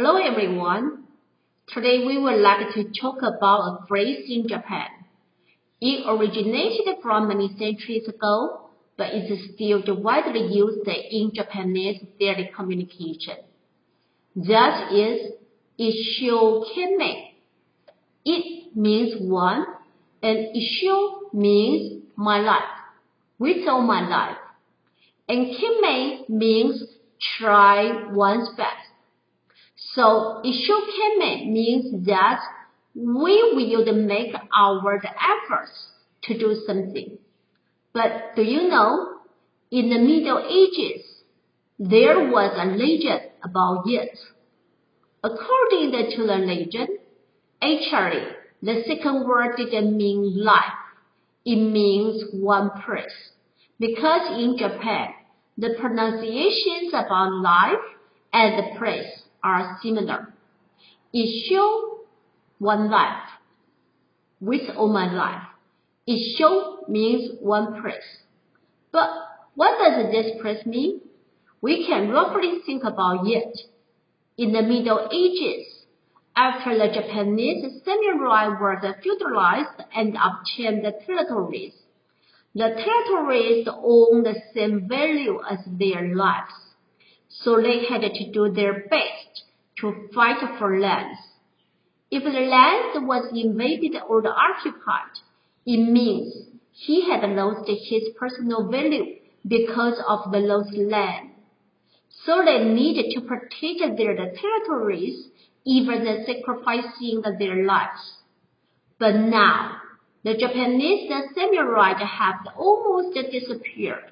Hello everyone. Today we would like to talk about a phrase in Japan. It originated from many centuries ago, but it's still widely used in Japanese daily communication. That is ishiokeme. It means one, and ishio means my life, with all my life. And kime means try one's best. So "ishokame" means that we will make our efforts to do something. But do you know, in the Middle Ages, there was a legend about it. According to the legend, actually, the second word didn't mean life. It means one place. Because in Japan, the pronunciations about life and the place are similar. It show one life with all my life. It show means one place. But what does this place mean? We can roughly think about it. In the Middle Ages, after the Japanese samurai were feudalized and obtained the territories, the territories owned the same value as their lives, so they had to do their best to fight for lands. If the land was invaded or occupied, it means he had lost his personal value because of the lost land. So they needed to protect their territories, even sacrificing their lives. But now, the Japanese samurai have almost disappeared,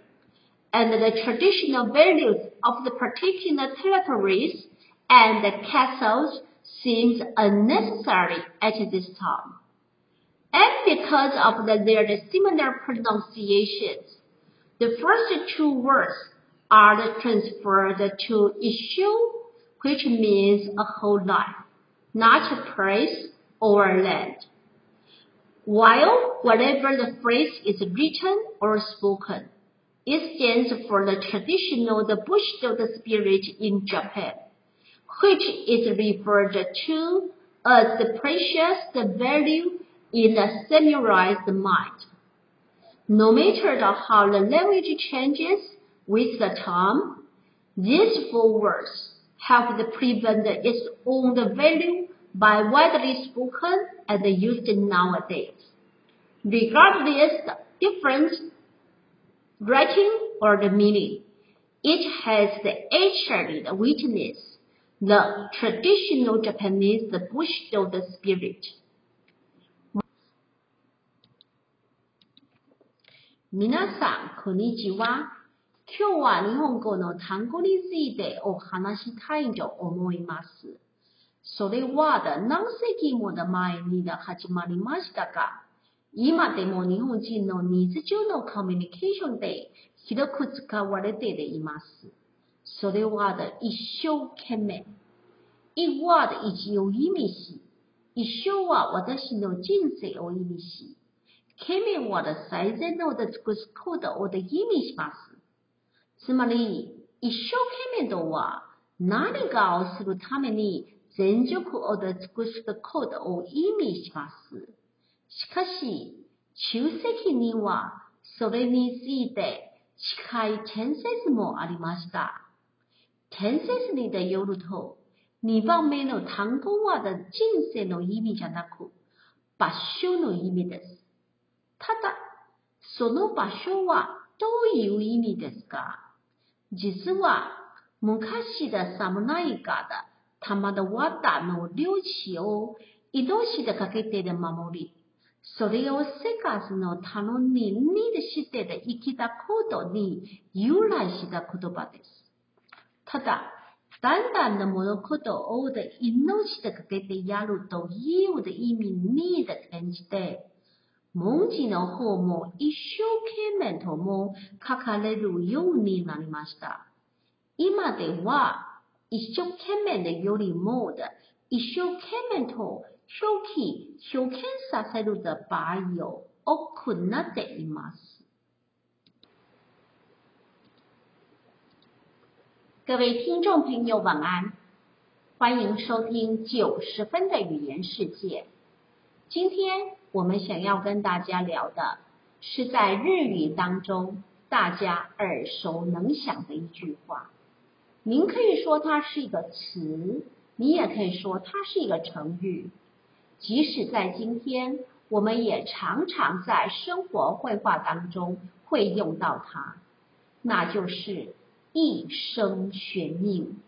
and the traditional values of the protecting territories and the castles seemed unnecessary at this time. And because of the, their similar pronunciations, the first two words are transferred to issue, which means a whole life, not a place or a land. While whatever the phrase is written or spoken, it stands for the traditional the Bushido spirit in Japan which is referred to as the precious value in a summarized mind. No matter how the language changes with the time, these four words help prevent its own value by widely spoken and used nowadays. Regardless of different writing or the meaning, it has the ancient witness the traditional Japanese Bushido the spirit. なさん、こんにちは。今日は日本語の単語についてお話したいと思います。それは何世紀も前に始まりましたが、今でも日本人の日常のコミュニケーションで広く使われています。それは一生懸命。一は的一を意味し、一生は私の人生を意味し、懸命は最善の尽くすことを意味します。つまり、一生懸命とは何かをするために全力を尽くすことを意味します。しかし、中世にはそれについて近い建設もありました。天性にで夜と、二番目の単語は人生の意味じゃなく、場所の意味です。ただ、その場所はどういう意味ですか実は、昔の侍からたのたの領地を移動してかけてで守り、それを生活のためににしてで生きたことに由来した言葉です。んだんのことを命でかけてやるという意味に転じて、文字の方も一生懸命とも書かれるようになりました。今では、一生懸命よりも、一生懸命と表記、初見させる場合多くなっています。各位听众朋友，晚安！欢迎收听九十分的语言世界。今天我们想要跟大家聊的是，在日语当中大家耳熟能详的一句话。您可以说它是一个词，你也可以说它是一个成语。即使在今天，我们也常常在生活绘画当中会用到它，那就是。一生悬命，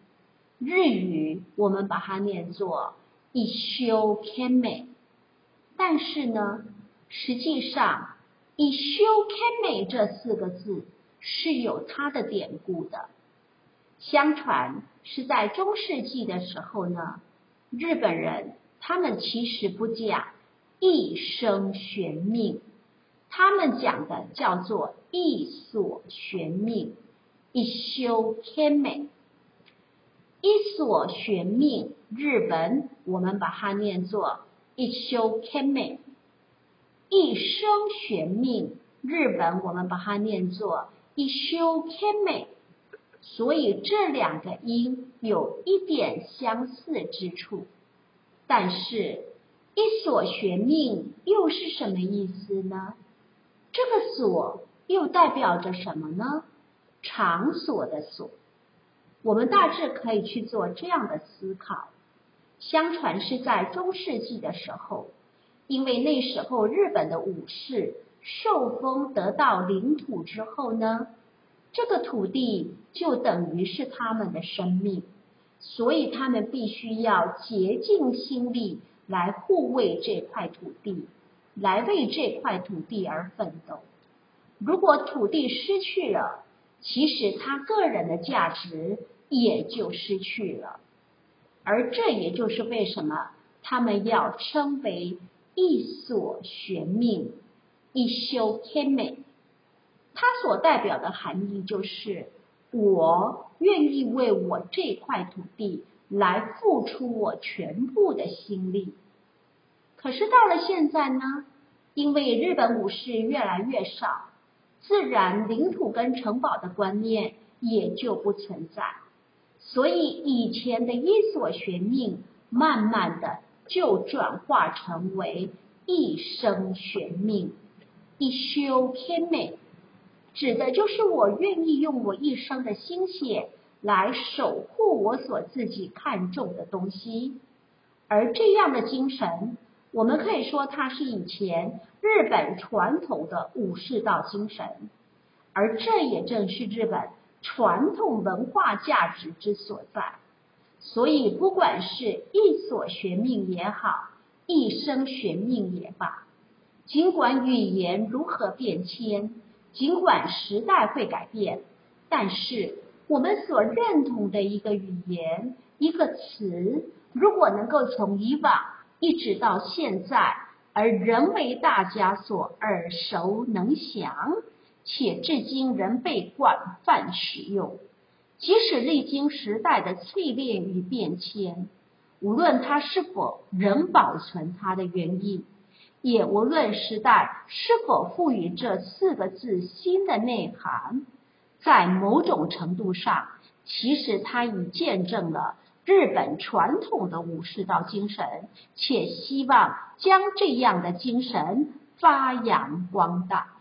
日语我们把它念作“一休天美，但是呢，实际上“一休天美这四个字是有它的典故的。相传是在中世纪的时候呢，日本人他们其实不讲“一生悬命”，他们讲的叫做“一所悬命”。一休天美，一所玄命，日本我们把它念作一休天美。一生玄命，日本我们把它念作一休天美。所以这两个音有一点相似之处，但是一所玄命又是什么意思呢？这个“所”又代表着什么呢？场所的所，我们大致可以去做这样的思考。相传是在中世纪的时候，因为那时候日本的武士受封得到领土之后呢，这个土地就等于是他们的生命，所以他们必须要竭尽心力来护卫这块土地，来为这块土地而奋斗。如果土地失去了，其实他个人的价值也就失去了，而这也就是为什么他们要称为一所玄命，一修天美。它所代表的含义就是，我愿意为我这块土地来付出我全部的心力。可是到了现在呢，因为日本武士越来越少。自然领土跟城堡的观念也就不存在，所以以前的伊所玄命，慢慢的就转化成为一生玄命，一修天命，指的就是我愿意用我一生的心血来守护我所自己看重的东西，而这样的精神。我们可以说，它是以前日本传统的武士道精神，而这也正是日本传统文化价值之所在。所以，不管是一所学命也好，一生学命也罢，尽管语言如何变迁，尽管时代会改变，但是我们所认同的一个语言、一个词，如果能够从以往。一直到现在，而仍为大家所耳熟能详，且至今仍被广泛使用。即使历经时代的淬炼与变迁，无论它是否仍保存它的原意，也无论时代是否赋予这四个字新的内涵，在某种程度上，其实它已见证了。日本传统的武士道精神，且希望将这样的精神发扬光大。